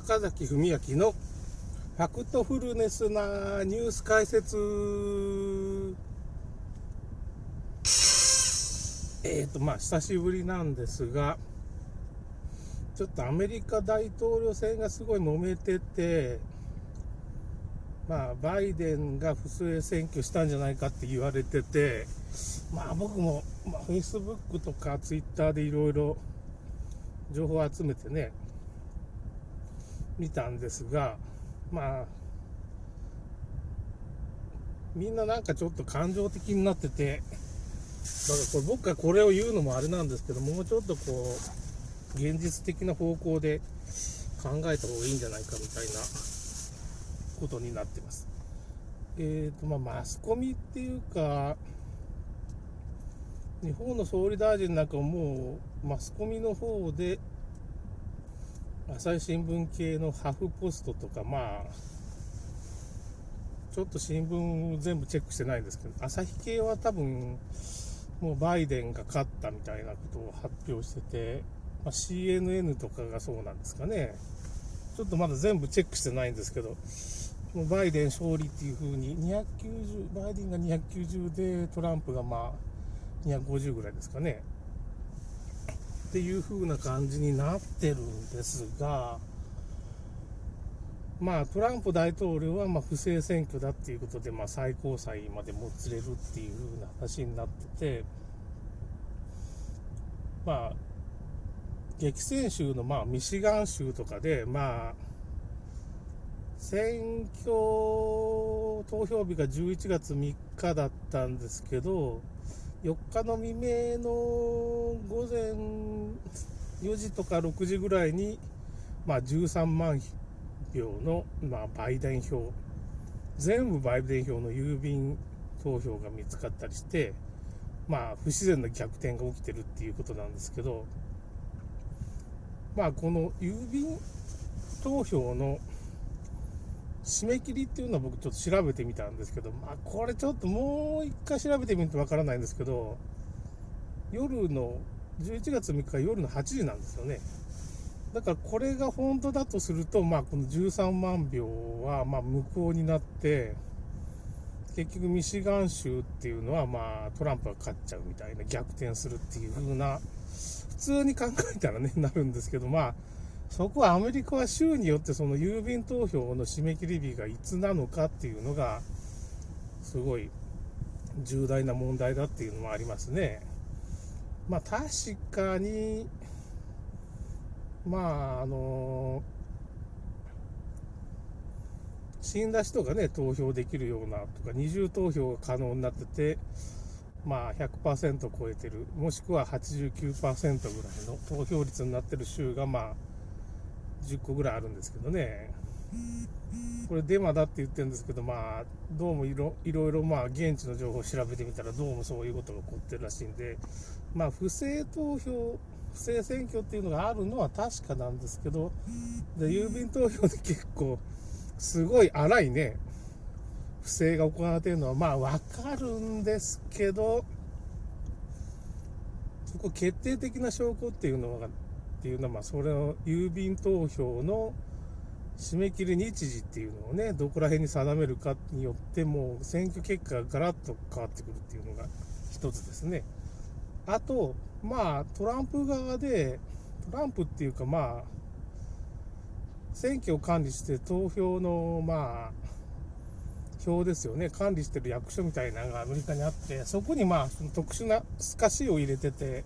坂崎文明のファクトフルネスなニュース解説。えっ、ー、とまあ久しぶりなんですがちょっとアメリカ大統領選がすごい揉めててまあバイデンが不正選挙したんじゃないかって言われててまあ僕も、まあ、Facebook とか Twitter でいろいろ情報を集めてね見たんですがまあみんななんかちょっと感情的になっててだからこれ僕がこれを言うのもあれなんですけどもうちょっとこう現実的な方向で考えた方がいいんじゃないかみたいなことになってます。えーとまあ、マスコミっていうか日本の総理大臣なんかもうマスコミの方で朝日新聞系のハフポストとかまあちょっと新聞を全部チェックしてないんですけど朝日系は多分もうバイデンが勝ったみたいなことを発表してて、まあ、CNN とかがそうなんですかね。ちょっとまだ全部チェックしてないんですけどもうバイデン勝利っていう風に290バイデンが290でトランプがまあ250ぐらいですかね。っていう風な感じになってるんですが、まあ、トランプ大統領はま不正選挙だっていうことで、まあ、最高裁までもつれるっていう風な話になってて、まあ、激戦州のまあミシガン州とかで、まあ、選挙投票日が11月3日だったんですけど、4日の未明の午前4時とか6時ぐらいに、まあ、13万票の、まあ、バイデン票全部バイデン票の郵便投票が見つかったりして、まあ、不自然な逆転が起きてるっていうことなんですけど、まあ、この郵便投票の締め切りっていうのは僕ちょっと調べてみたんですけど、まあ、これちょっともう一回調べてみるとわからないんですけど、夜の、11月3日夜の8時なんですよね。だからこれが本当だとすると、まあ、この13万票はま無効になって、結局ミシガン州っていうのはまあトランプが勝っちゃうみたいな逆転するっていう風な、普通に考えたらね、なるんですけど、まあ、そこはアメリカは州によってその郵便投票の締め切り日がいつなのかっていうのが、すごい重大な問題だっていうのもありますね。まあ確かに、まああの死んだ人がね、投票できるようなとか、二重投票が可能になってて、まあ100%超えてる、もしくは89%ぐらいの投票率になってる州が、まあ、10個ぐらいあるんですけどね。これデマだって言ってるんですけど、まあ、どうもいろいろ、まあ、現地の情報を調べてみたら、どうもそういうことが起こってるらしいんで、まあ、不正投票、不正選挙っていうのがあるのは確かなんですけど、で郵便投票で結構、すごい荒いね、不正が行われてるのは、まあ、わかるんですけど、そこ決定的な証拠っていうのはっていうのは、まあ、それを郵便投票の締め切り日時っていうのをね、どこら辺に定めるかによっても、選挙結果がガラッと変わってくるっていうのが一つですね。あと、まあ、トランプ側で、トランプっていうか、まあ、選挙を管理して投票の、まあ、票ですよね、管理してる役所みたいなのがアメリカにあって、そこにまあ、特殊な透かしを入れてて、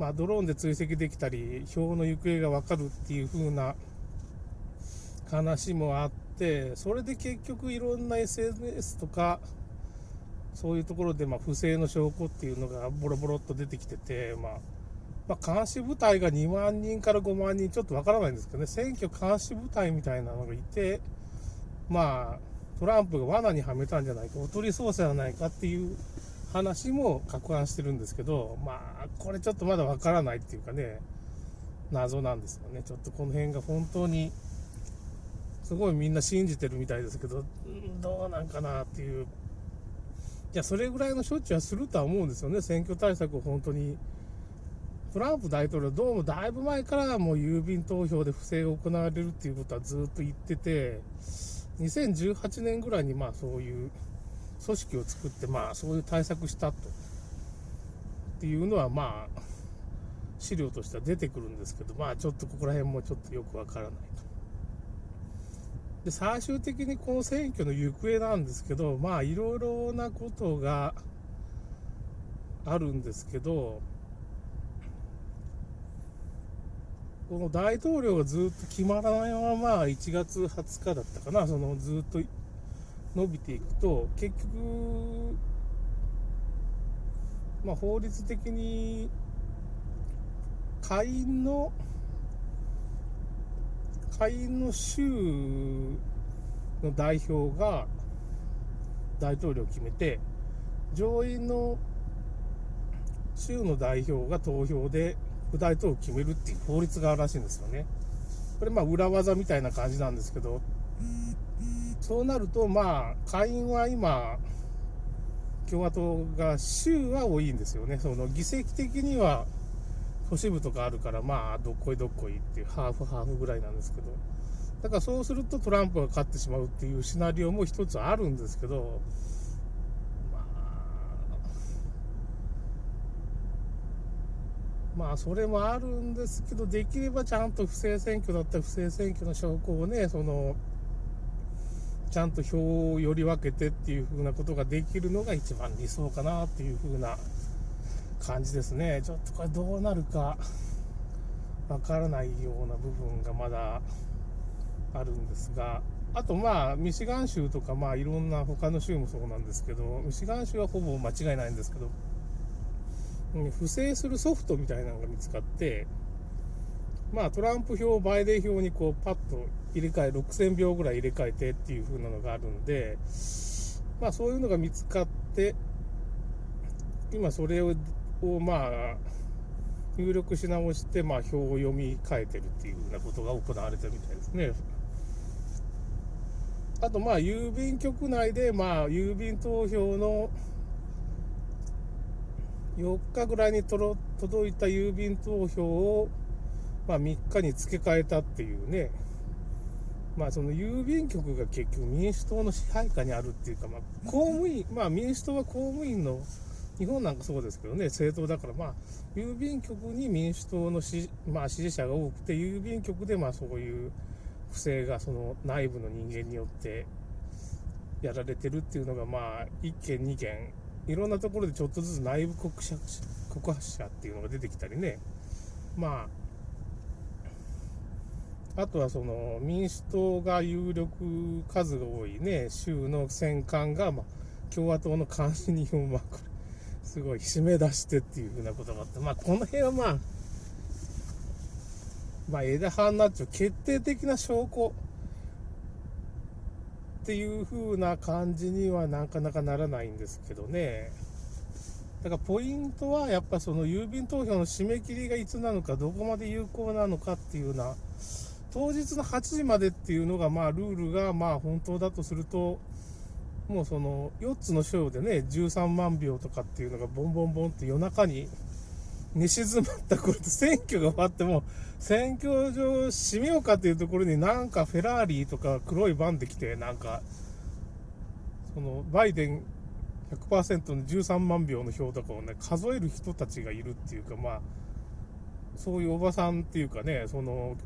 まあ、ドローンで追跡できたり、票の行方がわかるっていう風な話もあって、それで結局いろんな SNS とか、そういうところでま不正の証拠っていうのがボロボロっと出てきてて、まあ、まあ、監視部隊が2万人から5万人、ちょっとわからないんですけどね、選挙監視部隊みたいなのがいて、まあ、トランプが罠にはめたんじゃないか、おとり捜査じゃないかっていう話も攪拌してるんですけど、まあ、これちょっとまだわからないっていうかね、謎なんですよね。ちょっとこの辺が本当に、すごいみんな信じてるみたいですけど、どうなんかなっていう。いや、それぐらいの処置はするとは思うんですよね。選挙対策を本当にトランプ大統領、どうもだいぶ前からもう郵便投票で不正が行われるっていうことはずっと言ってて、2018年ぐらいにまあそういう組織を作って、まあそういう対策したと。っていうのはまあ、資料としては出てくるんですけど、まあちょっとここら辺もちょっとよくわからないと。で、最終的にこの選挙の行方なんですけど、まあいろいろなことがあるんですけど、この大統領がずっと決まらないまま1月20日だったかな、そのずっと伸びていくと、結局、まあ、法律的に下院の下院の州の代表が大統領を決めて上院の州の代表が投票で副大統領を決めるっていう法律があるらしいんですよね。これまあ裏技みたいな感じなんですけど、そうなるとまあ下院は今、共和党が州は多いんですよね。その議席的には都市部とかあるから、まあどっこいどっこいっていうハーフハーフぐらいなんですけど、だからそうするとトランプが勝ってしまうっていうシナリオも一つあるんですけど、まあ、それもあるんですけど、できればちゃんと不正選挙だったら不正選挙の証拠をね、その、ちゃんと票をより分けてっていう風なことができるのが一番理想かなっていう風な感じですね。ちょっとこれどうなるかわからないような部分がまだあるんですが、あとまあ、ミシガン州とかまあいろんな他の州もそうなんですけど、ミシガン州はほぼ間違いないんですけど、不正するソフトみたいなのが見つかって、まあ、トランプ票、バイデン票にこうパッと入れ替え、6000票ぐらい入れ替えてっていう風なのがあるんで、まあ、そういうのが見つかって、今それをまあ、入力し直して、まあ、票を読み替えてるっていう風なことが行われてるみたいですね。あと、まあ、郵便局内で、まあ、郵便投票の4日ぐらいに届いた郵便投票を、まあ、3日に付け替えたっていうね、まあ、その郵便局が結局民主党の支配下にあるっていうか、まあ、公務員、まあ、民主党は公務員の、日本なんかそうですけどね、政党だから、まあ、郵便局に民主党の支,、まあ、支持者が多くて、郵便局でまあそういう不正がその内部の人間によってやられてるっていうのが、まあ、1件、2件いろんなところでちょっとずつ内部告者告発者っていうのが出てきたりね、まあ、あとはその民主党が有力数が多いね、州の戦艦が、ま、共和党の監視人をまあ、すごい締め出してっていうふうなことがあって、まあ、この辺はまあ、まあ、枝葉になっちゃう決定的な証拠っていう風な感じにはなかなかならないんですけどね。だからポイントはやっぱその郵便投票の締め切りがいつなのか、どこまで有効なのかっていうような、当日の8時までっていうのがまあルールがまあ本当だとすると、もうその4つの章でね、13万票とかっていうのがボンボンボンって夜中に寝静まった頃と 選挙が終わっても、選挙場閉めようかっていうところになんかフェラーリとか黒いバンで来て、なんか、そのバイデン100%の13万票の票とかをね、数える人たちがいるっていうか、まあ、そういうおばさんっていうかね、その、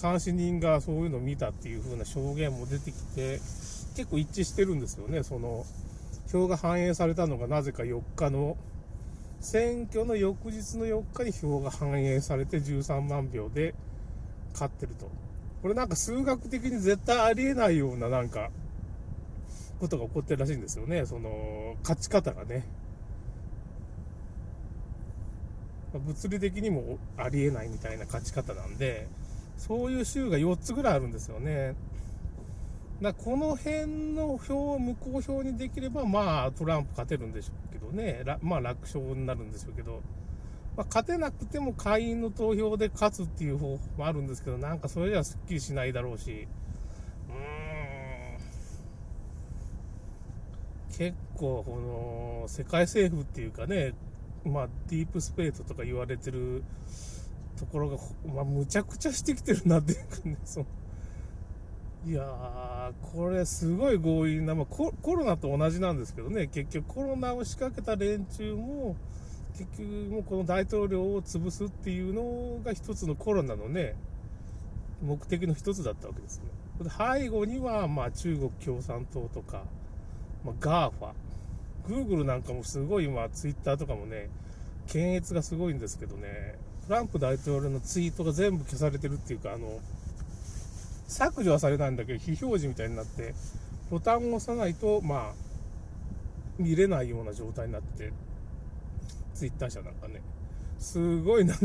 監視人がそういうのを見たっていう風な証言も出てきて、結構一致してるんですよね、その、票が反映されたのがなぜか4日の選挙の翌日の4日に票が反映されて13万票で勝ってると。これなんか数学的に絶対ありえないようななんか、ことが起こってるらしいんですよね。その、勝ち方がね。物理的にもありえないみたいな勝ち方なんで、そういう州が4つぐらいあるんですよね。だこの辺の票を無効票にできれば、まあ、トランプ勝てるんでしょうけどね、まあ、楽勝になるんでしょうけど、まあ、勝てなくても会員の投票で勝つっていう方法もあるんですけど、なんかそれじゃすっきりしないだろうし、うーん、結構、この、世界政府っていうかね、まあ、ディープスペートとか言われてるところが、まあ、むちゃくちゃしてきてるなっていうかね、そういやー、これすごい強引な、まあコ、コロナと同じなんですけどね、結局コロナを仕掛けた連中も、結局もうこの大統領を潰すっていうのが一つのコロナのね、目的の一つだったわけですね。背後には、まあ、中国共産党とか、まあ、 GAFA、グーグルなんかもすごい今、ツイッターとかもね、検閲がすごいんですけどね、トランプ大統領のツイートが全部消されてるっていうか、あの、削除はされないんだけど、非表示みたいになって、ボタンを押さないと、まあ、見れないような状態になってて、ツイッター社なんかね、すごいな、こ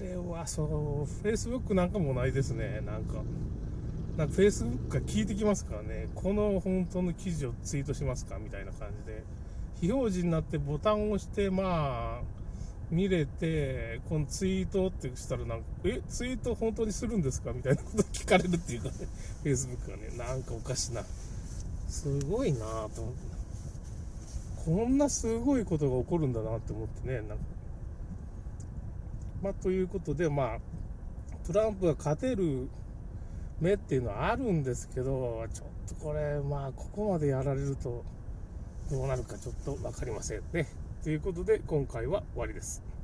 れはそう、フェイスブックなんかもないですね、なんか。なんかフェイスブックが聞いてきますからね、この本当の記事をツイートしますか？みたいな感じで、非表示になってボタンを押して、まあ、見れて、このツイートってしたらなんか、え、ツイート本当にするんですかみたいなこと聞かれるっていうかね、フェイスブックがね、なんかおかしな。すごいなぁと思って。こんなすごいことが起こるんだなって思ってね、なんか。まあ、ということで、まあ、トランプが勝てる目っていうのはあるんですけど、ちょっとこれ、まあ、ここまでやられると、どうなるかちょっと分かりませんね。ということで、今回は終わりです。